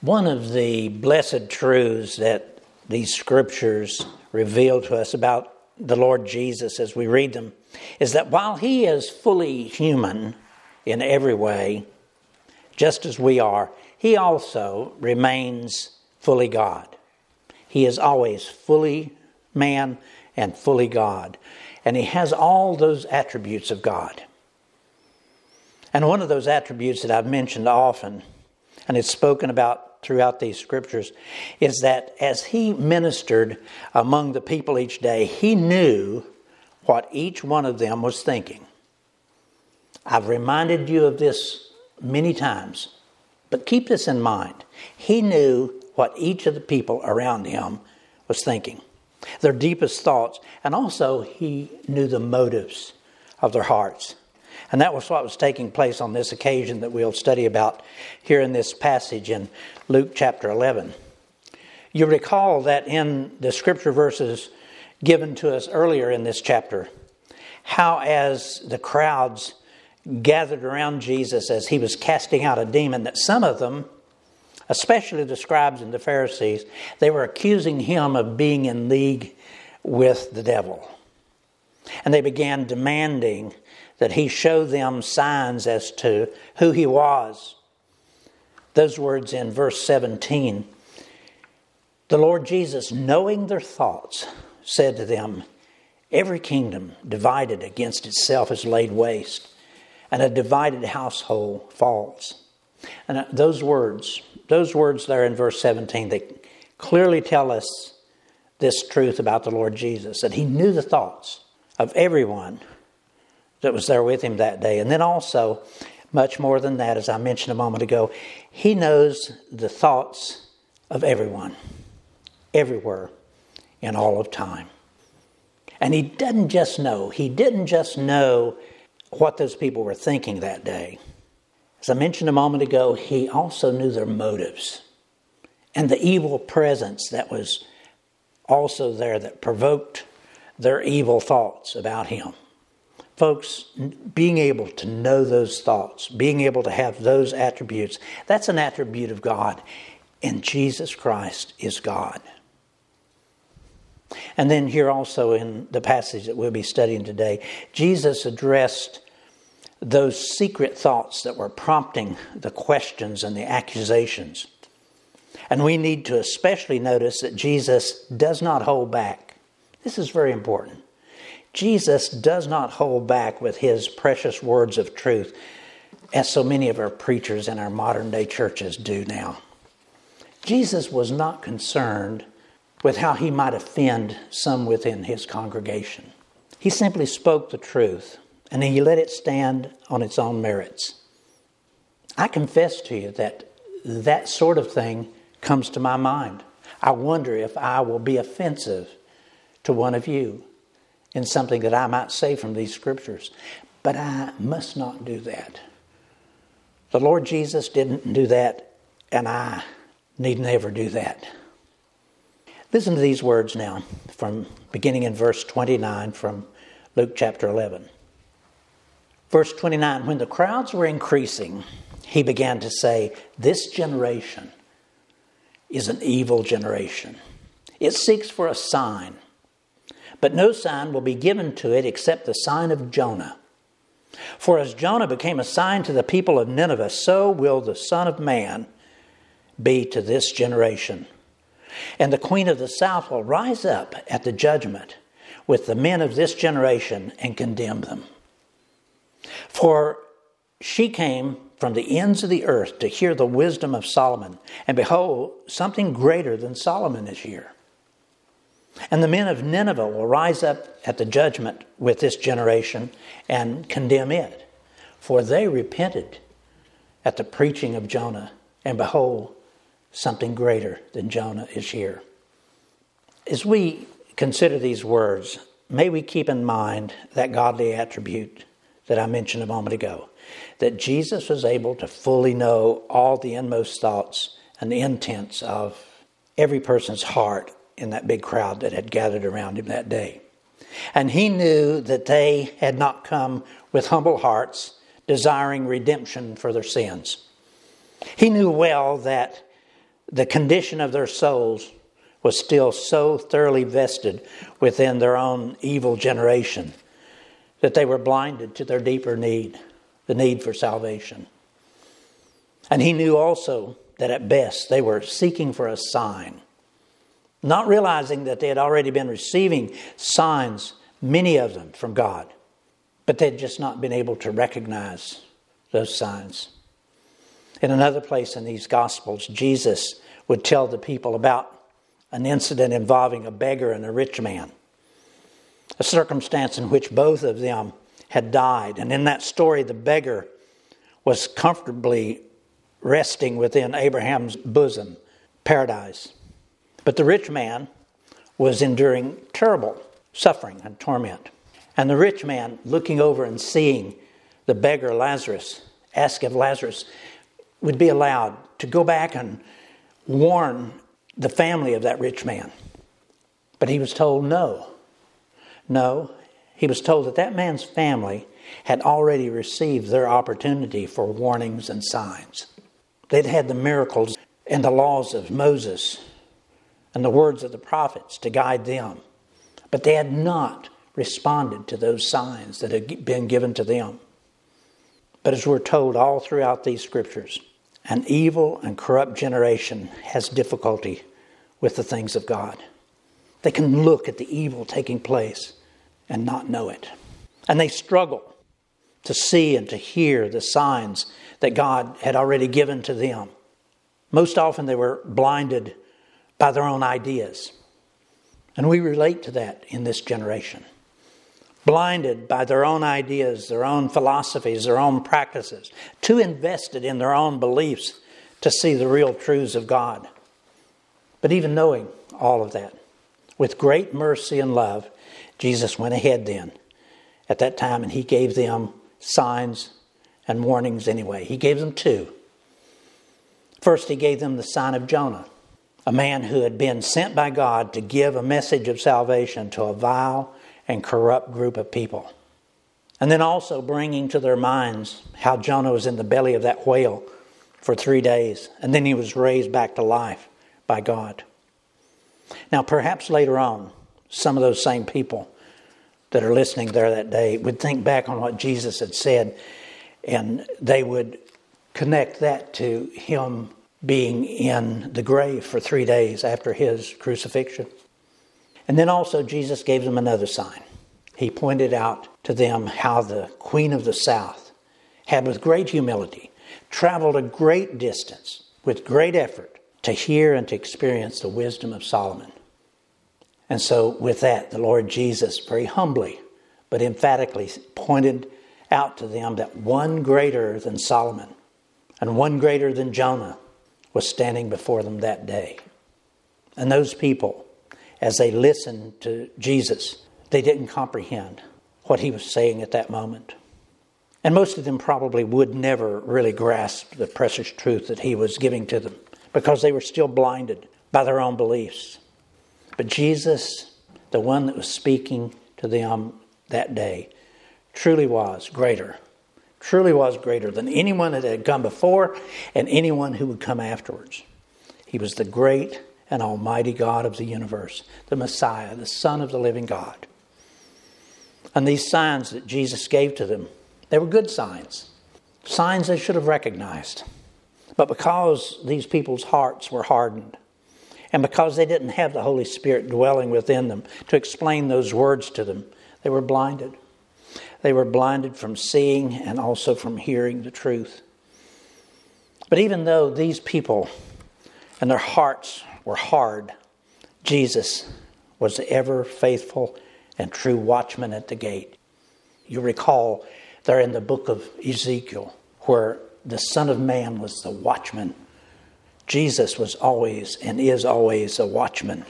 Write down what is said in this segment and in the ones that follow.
One of the blessed truths that these scriptures reveal to us about the Lord Jesus as we read them is that while he is fully human in every way, just as we are, he also remains fully God. He is always fully man and fully God. And he has all those attributes of God. And one of those attributes that I've mentioned often, and it's spoken about throughout these scriptures is that as he ministered among the people each day, he knew what each one of them was thinking. I've reminded you of this many times, but keep this in mind. He knew what each of the people around him was thinking, their deepest thoughts, and also he knew the motives of their hearts. And that was what was taking place on this occasion that we'll study about here in this passage in Luke chapter 11. You recall that in the scripture verses given to us earlier in this chapter, how as the crowds gathered around Jesus as he was casting out a demon, that some of them, especially the scribes and the Pharisees, they were accusing him of being in league with the devil. And they began demanding that he show them signs as to who he was. Those words in verse 17. The Lord Jesus, knowing their thoughts, said to them, Every kingdom divided against itself is laid waste, and a divided household falls. And uh, those words, those words there in verse 17, they clearly tell us this truth about the Lord Jesus that he knew the thoughts of everyone that was there with him that day. And then also, much more than that, as I mentioned a moment ago, he knows the thoughts of everyone, everywhere, in all of time. And he doesn't just know, he didn't just know what those people were thinking that day. As I mentioned a moment ago, he also knew their motives and the evil presence that was also there that provoked their evil thoughts about him. Folks, being able to know those thoughts, being able to have those attributes, that's an attribute of God. And Jesus Christ is God. And then, here also in the passage that we'll be studying today, Jesus addressed those secret thoughts that were prompting the questions and the accusations. And we need to especially notice that Jesus does not hold back. This is very important. Jesus does not hold back with his precious words of truth, as so many of our preachers in our modern day churches do now. Jesus was not concerned with how he might offend some within his congregation. He simply spoke the truth and he let it stand on its own merits. I confess to you that that sort of thing comes to my mind. I wonder if I will be offensive to one of you in something that I might say from these scriptures. But I must not do that. The Lord Jesus didn't do that, and I need never do that. Listen to these words now, from beginning in verse 29 from Luke chapter 11. Verse 29 When the crowds were increasing, he began to say, This generation is an evil generation. It seeks for a sign but no sign will be given to it except the sign of Jonah. For as Jonah became a sign to the people of Nineveh, so will the Son of Man be to this generation. And the queen of the south will rise up at the judgment with the men of this generation and condemn them. For she came from the ends of the earth to hear the wisdom of Solomon, and behold, something greater than Solomon is here. And the men of Nineveh will rise up at the judgment with this generation and condemn it. For they repented at the preaching of Jonah, and behold, something greater than Jonah is here. As we consider these words, may we keep in mind that godly attribute that I mentioned a moment ago that Jesus was able to fully know all the inmost thoughts and the intents of every person's heart in that big crowd that had gathered around him that day. And he knew that they had not come with humble hearts, desiring redemption for their sins. He knew well that the condition of their souls was still so thoroughly vested within their own evil generation that they were blinded to their deeper need, the need for salvation. And he knew also that at best they were seeking for a sign, not realizing that they had already been receiving signs, many of them from God, but they'd just not been able to recognize those signs. In another place in these Gospels, Jesus would tell the people about an incident involving a beggar and a rich man, a circumstance in which both of them had died. And in that story, the beggar was comfortably resting within Abraham's bosom, paradise. But the rich man was enduring terrible suffering and torment. And the rich man, looking over and seeing the beggar Lazarus, asked if Lazarus would be allowed to go back and warn the family of that rich man. But he was told no. No, he was told that that man's family had already received their opportunity for warnings and signs. They'd had the miracles and the laws of Moses and the words of the prophets to guide them, but they had not responded to those signs that had been given to them. But as we're told all throughout these scriptures, an evil and corrupt generation has difficulty with the things of God. They can look at the evil taking place and not know it. And they struggle to see and to hear the signs that God had already given to them. Most often they were blinded by their own ideas. And we relate to that in this generation blinded by their own ideas, their own philosophies, their own practices, too invested in their own beliefs to see the real truths of God. But even knowing all of that, with great mercy and love, Jesus went ahead then at that time and he gave them signs and warnings anyway. He gave them two. First, he gave them the sign of Jonah, a man who had been sent by God to give a message of salvation to a vile and corrupt group of people. And then also bringing to their minds how Jonah was in the belly of that whale for three days, and then he was raised back to life by God. Now, perhaps later on, some of those same people that are listening there that day would think back on what Jesus had said, and they would connect that to him being in the grave for three days after his crucifixion. And then also, Jesus gave them another sign. He pointed out to them how the Queen of the South had, with great humility, traveled a great distance with great effort to hear and to experience the wisdom of Solomon. And so, with that, the Lord Jesus very humbly but emphatically pointed out to them that one greater than Solomon and one greater than Jonah was standing before them that day. And those people as they listened to Jesus, they didn't comprehend what he was saying at that moment. And most of them probably would never really grasp the precious truth that he was giving to them because they were still blinded by their own beliefs. But Jesus, the one that was speaking to them that day, truly was greater, truly was greater than anyone that had come before and anyone who would come afterwards. He was the great and Almighty God of the universe, the Messiah, the Son of the living God. And these signs that Jesus gave to them, they were good signs, signs they should have recognized. But because these people's hearts were hardened, and because they didn't have the Holy Spirit dwelling within them to explain those words to them, they were blinded. They were blinded from seeing and also from hearing the truth. But even though these people and their hearts were hard, Jesus was the ever faithful and true watchman at the gate. You recall there in the book of Ezekiel where the Son of Man was the watchman. Jesus was always and is always a watchman.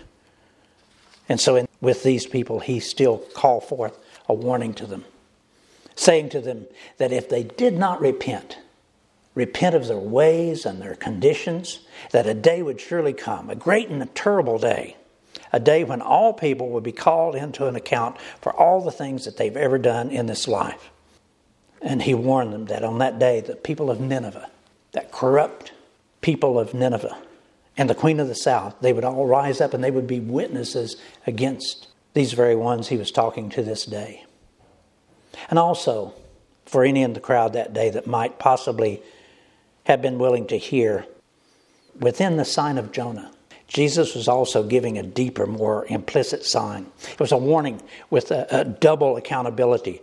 And so, in, with these people, he still called forth a warning to them, saying to them that if they did not repent, repent of their ways and their conditions, that a day would surely come, a great and a terrible day, a day when all people would be called into an account for all the things that they've ever done in this life. And he warned them that on that day, the people of Nineveh, that corrupt people of Nineveh, and the queen of the south, they would all rise up and they would be witnesses against these very ones he was talking to this day. And also, for any in the crowd that day that might possibly have been willing to hear, within the sign of Jonah, Jesus was also giving a deeper, more implicit sign. It was a warning with a, a double accountability.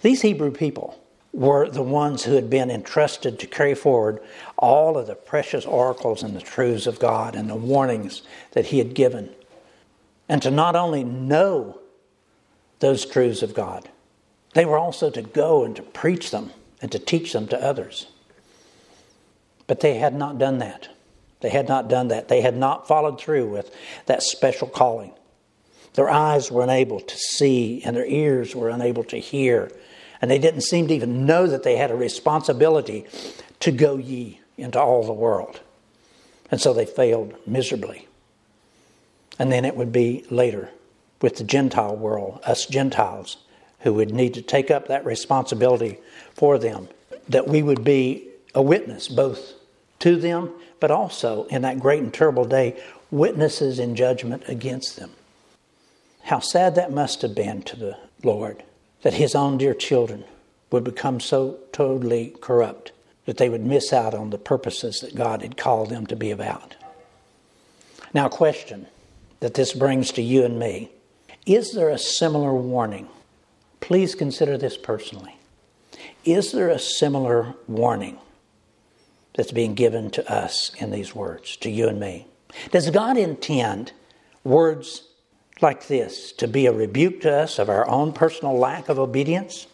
These Hebrew people were the ones who had been entrusted to carry forward all of the precious oracles and the truths of God and the warnings that He had given. And to not only know those truths of God, they were also to go and to preach them and to teach them to others. But they had not done that. They had not done that. They had not followed through with that special calling. Their eyes were unable to see, and their ears were unable to hear. And they didn't seem to even know that they had a responsibility to go ye into all the world. And so they failed miserably. And then it would be later with the Gentile world, us Gentiles, who would need to take up that responsibility for them, that we would be a witness both to them, but also in that great and terrible day, witnesses in judgment against them. How sad that must have been to the Lord that his own dear children would become so totally corrupt that they would miss out on the purposes that God had called them to be about. Now, question that this brings to you and me is there a similar warning? Please consider this personally. Is there a similar warning that's being given to us in these words, to you and me? Does God intend words like this to be a rebuke to us of our own personal lack of obedience?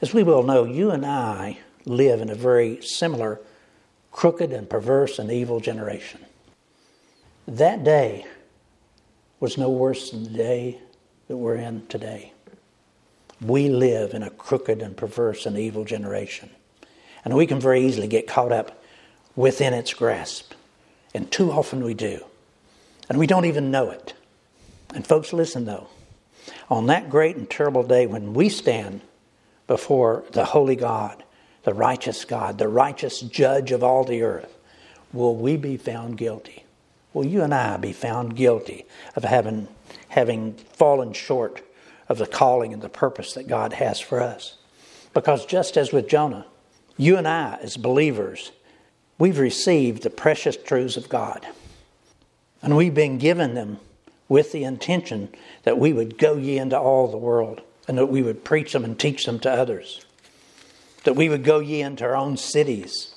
As we well know, you and I live in a very similar, crooked and perverse and evil generation. That day was no worse than the day that we're in today. We live in a crooked and perverse and evil generation. And we can very easily get caught up within its grasp. And too often we do. And we don't even know it. And folks, listen though. On that great and terrible day when we stand before the holy God, the righteous God, the righteous judge of all the earth, will we be found guilty? Will you and I be found guilty of having, having fallen short of the calling and the purpose that God has for us. Because just as with Jonah, you and I, as believers, we've received the precious truths of God. And we've been given them with the intention that we would go ye into all the world and that we would preach them and teach them to others. That we would go ye into our own cities,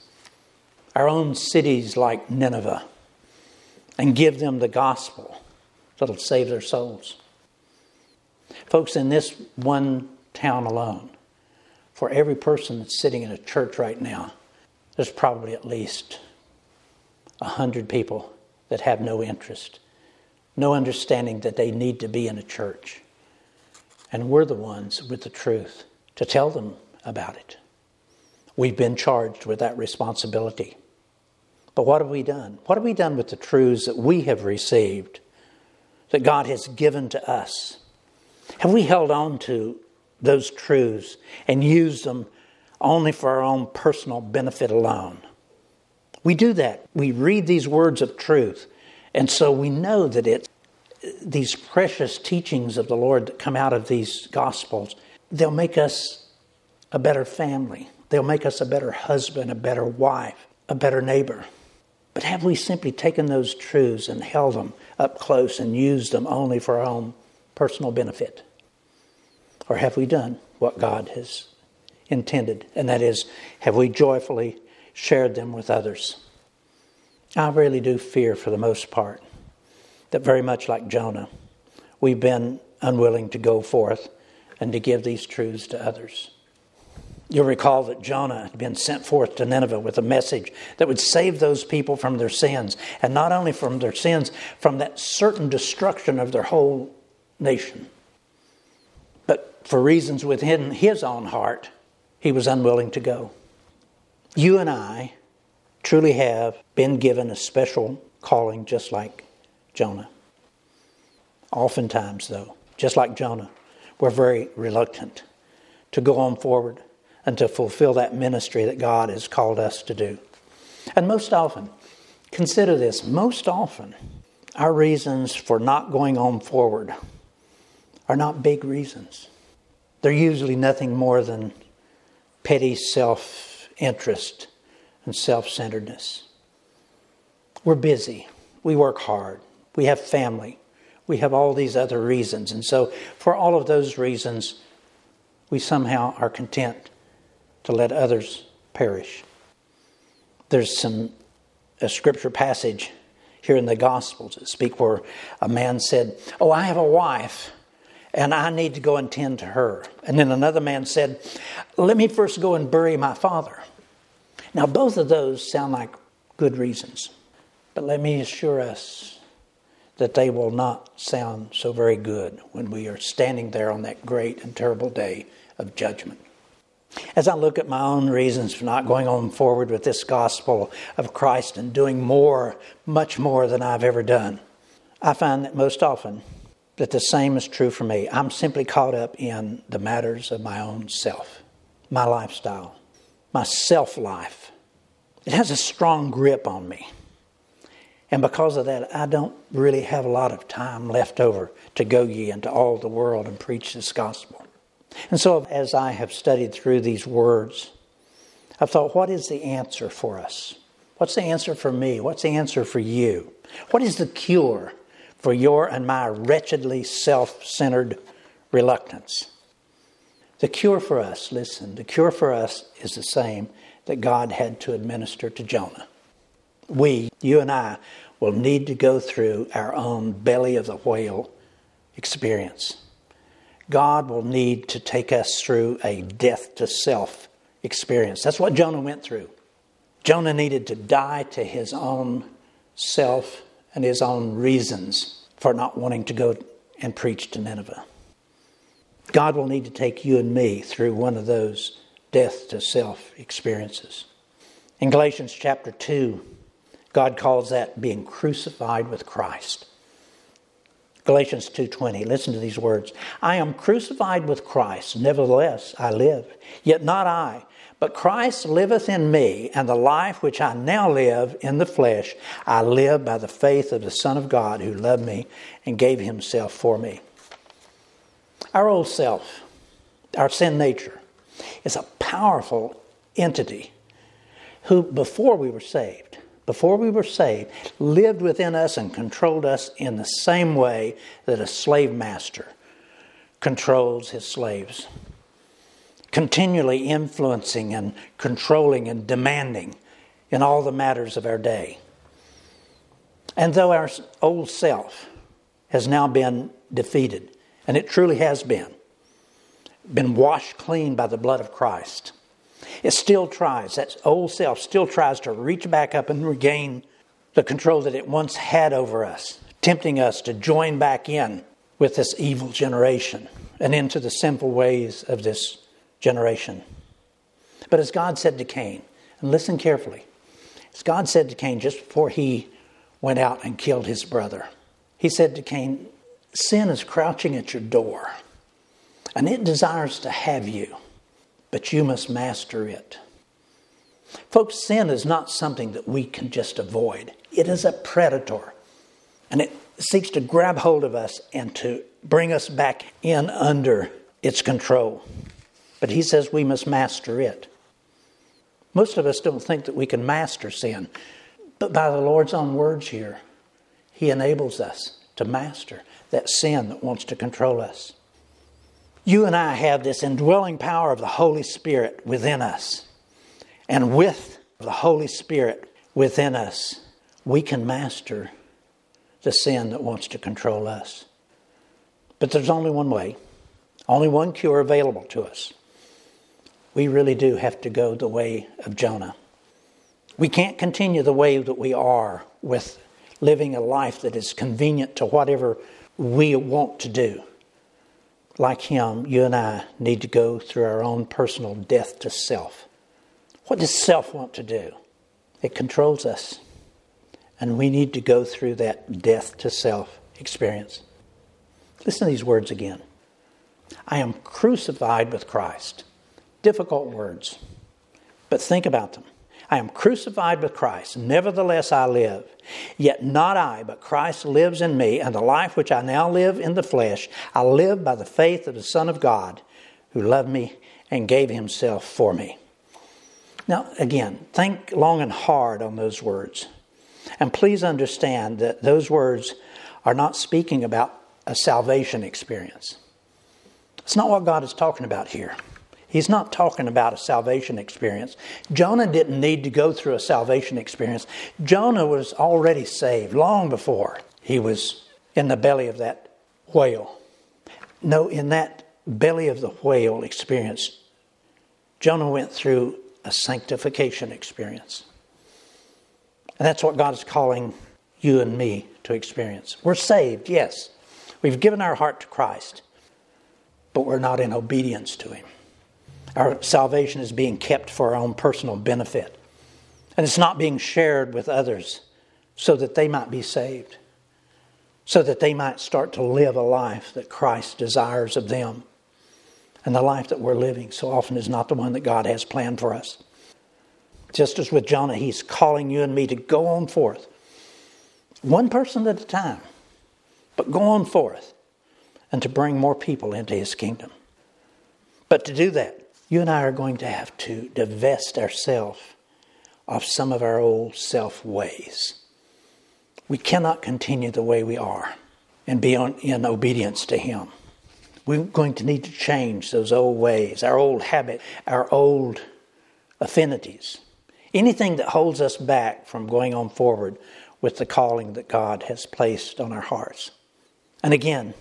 our own cities like Nineveh, and give them the gospel that'll save their souls. Folks, in this one town alone, for every person that's sitting in a church right now, there's probably at least a hundred people that have no interest, no understanding that they need to be in a church. And we're the ones with the truth to tell them about it. We've been charged with that responsibility. But what have we done? What have we done with the truths that we have received, that God has given to us? Have we held on to those truths and used them only for our own personal benefit alone? We do that. We read these words of truth, and so we know that it's these precious teachings of the Lord that come out of these Gospels, they'll make us a better family. They'll make us a better husband, a better wife, a better neighbor. But have we simply taken those truths and held them up close and used them only for our own personal benefit? Or have we done what God has intended? And that is, have we joyfully shared them with others? I really do fear, for the most part, that very much like Jonah, we've been unwilling to go forth and to give these truths to others. You'll recall that Jonah had been sent forth to Nineveh with a message that would save those people from their sins, and not only from their sins, from that certain destruction of their whole nation. But for reasons within his own heart, he was unwilling to go. You and I truly have been given a special calling, just like Jonah. Oftentimes, though, just like Jonah, we're very reluctant to go on forward and to fulfill that ministry that God has called us to do. And most often, Consider this most often, our reasons for not going on forward are not big reasons. They're usually nothing more than petty self interest and self centeredness. We're busy. We work hard. We have family. We have all these other reasons. And so, for all of those reasons, we somehow are content to let others perish. There's some a scripture passage here in the Gospels that speak where a man said, Oh, I have a wife and I need to go and tend to her. And then another man said, Let me first go and bury my father. Now, both of those sound like good reasons, but let me assure us that they will not sound so very good when we are standing there on that great and terrible day of judgment. As I look at my own reasons for not going on forward with this gospel of Christ and doing more, much more than I've ever done, I find that most often that the same is true for me. I'm simply caught up in the matters of my own self, my lifestyle, my self life. It has a strong grip on me. And because of that, I don't really have a lot of time left over to go ye into all the world and preach this gospel. And so, as I have studied through these words, I've thought, what is the answer for us? What's the answer for me? What's the answer for you? What is the cure for your and my wretchedly self centered reluctance? The cure for us, listen, the cure for us is the same that God had to administer to Jonah. We, you and I, will need to go through our own belly of the whale experience. God will need to take us through a death to self experience. That's what Jonah went through. Jonah needed to die to his own self and his own reasons for not wanting to go and preach to Nineveh. God will need to take you and me through one of those death to self experiences. In Galatians chapter 2, God calls that being crucified with Christ. Galatians 2:20 Listen to these words. I am crucified with Christ, nevertheless I live, yet not I, but Christ liveth in me, and the life which I now live in the flesh, I live by the faith of the Son of God who loved me and gave himself for me. Our old self, our sin nature, is a powerful entity who before we were saved before we were saved, lived within us and controlled us in the same way that a slave master controls his slaves, continually influencing and controlling and demanding in all the matters of our day. And though our old self has now been defeated, and it truly has been, been washed clean by the blood of Christ it still tries, that old self still tries to reach back up and regain the control that it once had over us, tempting us to join back in with this evil generation and into the sinful ways of this generation. But as God said to Cain, and listen carefully, as God said to Cain just before he went out and killed his brother, he said to Cain, Sin is crouching at your door, and it desires to have you but you must master it. Folks, sin is not something that we can just avoid, it is a predator. And it seeks to grab hold of us and to bring us back in under its control. But he says we must master it. Most of us don't think that we can master sin, but by the Lord's own words here, he enables us to master that sin that wants to control us. You and I have this indwelling power of the Holy Spirit within us. And with the Holy Spirit within us, we can master the sin that wants to control us. But there's only one way, only one cure available to us. We really do have to go the way of Jonah. We can't continue the way that we are with living a life that is convenient to whatever we want to do like him, you and I need to go through our own personal death to self. What does self want to do? It controls us. And we need to go through that death to self experience. Listen to these words again. I am crucified with Christ. Difficult words, but think about them. I am crucified with Christ. Nevertheless, I live. Yet not I, but Christ lives in me, and the life which I now live in the flesh, I live by the faith of the Son of God, who loved me and gave himself for me. Now, again, think long and hard on those words. And please understand that those words are not speaking about a salvation experience. It's not what God is talking about here. He's not talking about a salvation experience. Jonah didn't need to go through a salvation experience. Jonah was already saved long before he was in the belly of that whale. No, in that belly of the whale experience, Jonah went through a sanctification experience. And that's what God is calling you and me to experience. We're saved, yes. We've given our heart to Christ, but we're not in obedience to Him. Our salvation is being kept for our own personal benefit. And it's not being shared with others so that they might be saved, so that they might start to live a life that Christ desires of them. And the life that we're living so often is not the one that God has planned for us. Just as with Jonah, he's calling you and me to go on forth, one person at a time, but go on forth and to bring more people into his kingdom. But to do that, you and I are going to have to divest ourselves of some of our old self ways. We cannot continue the way we are and be on, in obedience to Him. We're going to need to change those old ways, our old habit, our old affinities, anything that holds us back from going on forward with the calling that God has placed on our hearts. And again,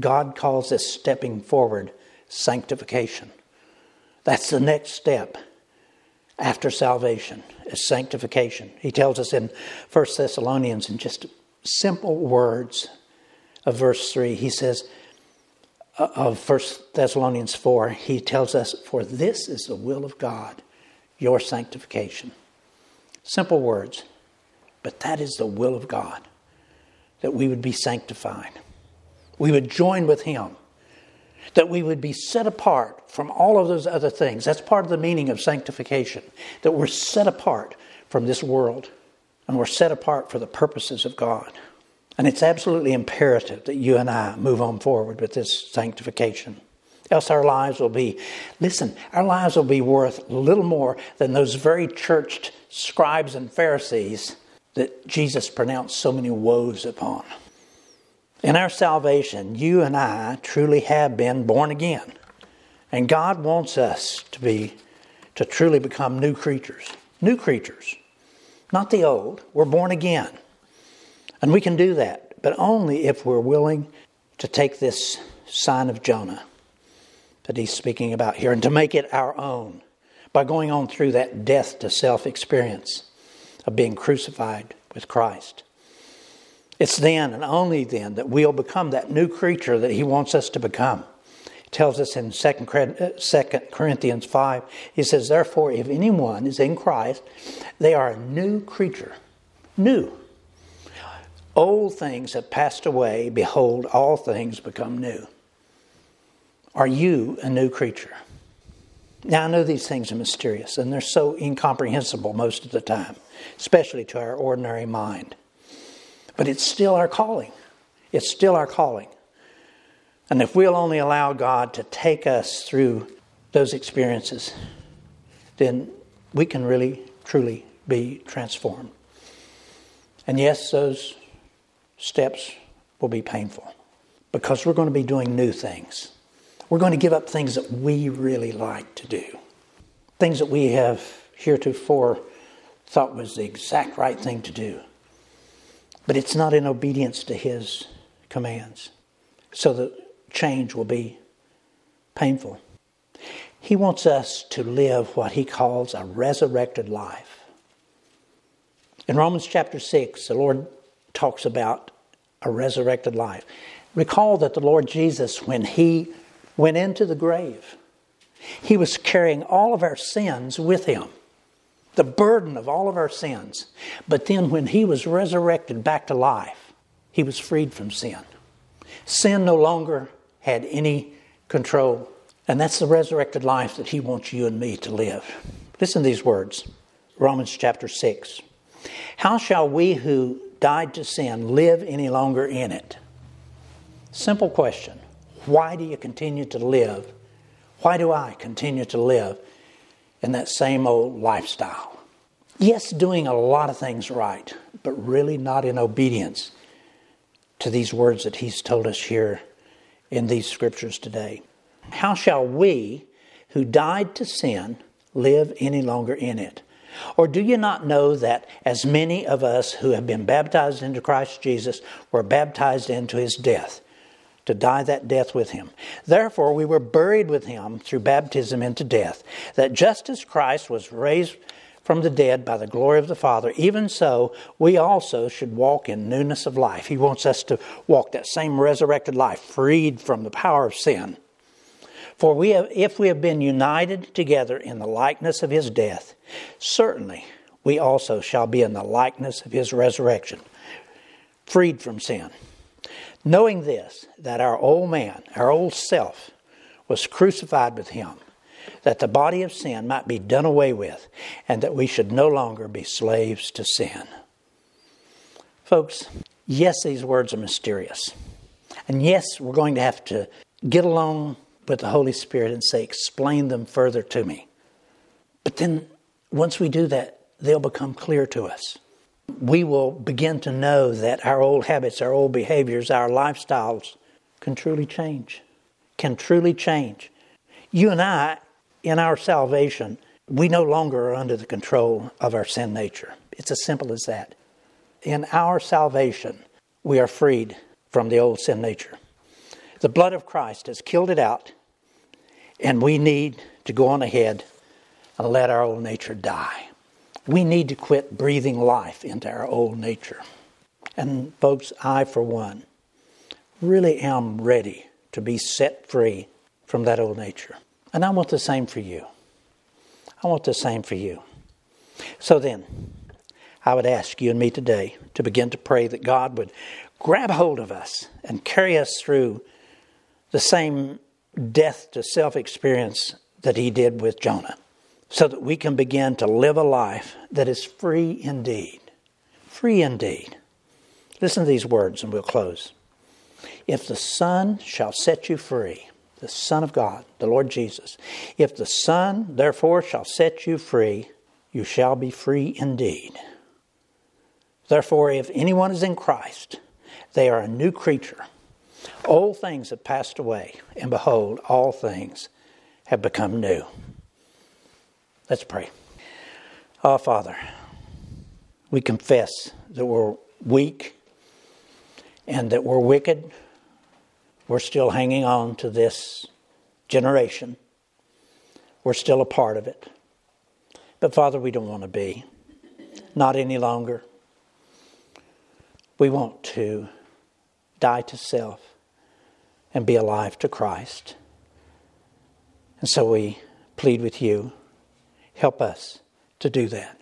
God calls this stepping forward sanctification. That's the next step after salvation is sanctification. He tells us in 1 Thessalonians in just simple words of verse 3, he says, uh, of 1 Thessalonians 4, he tells us, For this is the will of God, your sanctification. Simple words, but that is the will of God, that we would be sanctified. We would join with Him that we would be set apart from all of those other things. That's part of the meaning of sanctification, that we're set apart from this world and we're set apart for the purposes of God. And it's absolutely imperative that you and I move on forward with this sanctification. Else our lives will be, listen, our lives will be worth little more than those very churched scribes and Pharisees that Jesus pronounced so many woes upon. In our salvation, you and I truly have been born again. And God wants us to be to truly become new creatures. New creatures. Not the old. We're born again. And we can do that, but only if we're willing to take this sign of Jonah that he's speaking about here and to make it our own by going on through that death to self experience of being crucified with Christ. It's then and only then that we'll become that new creature that He wants us to become. He tells us in 2 uh, Corinthians 5, He says, Therefore, if anyone is in Christ, they are a new creature. New. Old things have passed away. Behold, all things become new. Are you a new creature? Now, I know these things are mysterious and they're so incomprehensible most of the time, especially to our ordinary mind. But it's still our calling. It's still our calling. And if we'll only allow God to take us through those experiences, then we can really, truly be transformed. And yes, those steps will be painful because we're going to be doing new things. We're going to give up things that we really like to do, things that we have heretofore thought was the exact right thing to do. But it's not in obedience to His commands. So the change will be painful. He wants us to live what He calls a resurrected life. In Romans chapter 6, the Lord talks about a resurrected life. Recall that the Lord Jesus, when He went into the grave, He was carrying all of our sins with Him the burden of all of our sins. But then when he was resurrected back to life, he was freed from sin. Sin no longer had any control. And that's the resurrected life that he wants you and me to live. Listen to these words Romans chapter 6. How shall we who died to sin live any longer in it? Simple question. Why do you continue to live? Why do I continue to live in that same old lifestyle? Yes, doing a lot of things right, but really not in obedience to these words that he's told us here in these scriptures today. How shall we who died to sin live any longer in it? Or do you not know that as many of us who have been baptized into Christ Jesus were baptized into his death, to die that death with him? Therefore, we were buried with him through baptism into death, that just as Christ was raised from the dead by the glory of the Father, even so we also should walk in newness of life. He wants us to walk that same resurrected life, freed from the power of sin. For we have, if we have been united together in the likeness of his death, certainly we also shall be in the likeness of his resurrection, freed from sin. Knowing this, that our old man, our old self, was crucified with him that the body of sin might be done away with, and that we should no longer be slaves to sin. Folks, yes, these words are mysterious. And yes, we're going to have to get along with the Holy Spirit and say, explain them further to me. But then once we do that, they'll become clear to us. We will begin to know that our old habits, our old behaviors, our lifestyles can truly change. Can truly change. You and I in our salvation, we no longer are under the control of our sin nature. It's as simple as that. In our salvation, we are freed from the old sin nature. The blood of Christ has killed it out, and we need to go on ahead and let our old nature die. We need to quit breathing life into our old nature. And, folks, I, for one, really am ready to be set free from that old nature. And I want the same for you. I want the same for you. So then, I would ask you and me today to begin to pray that God would grab hold of us and carry us through the same death to self experience that He did with Jonah, so that we can begin to live a life that is free indeed. Free indeed. Listen to these words and we'll close. If the Son shall set you free, the Son of God, the Lord Jesus. If the Son, therefore, shall set you free, you shall be free indeed. Therefore, if anyone is in Christ, they are a new creature. Old things have passed away, and behold, all things have become new. Let's pray. Our Father, we confess that we're weak and that we're wicked we're still hanging on to this generation. We're still a part of it. But Father, we don't want to be. Not any longer. We want to die to self and be alive to Christ. And so we plead with you help us to do that.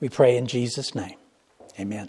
We pray in Jesus' name. Amen.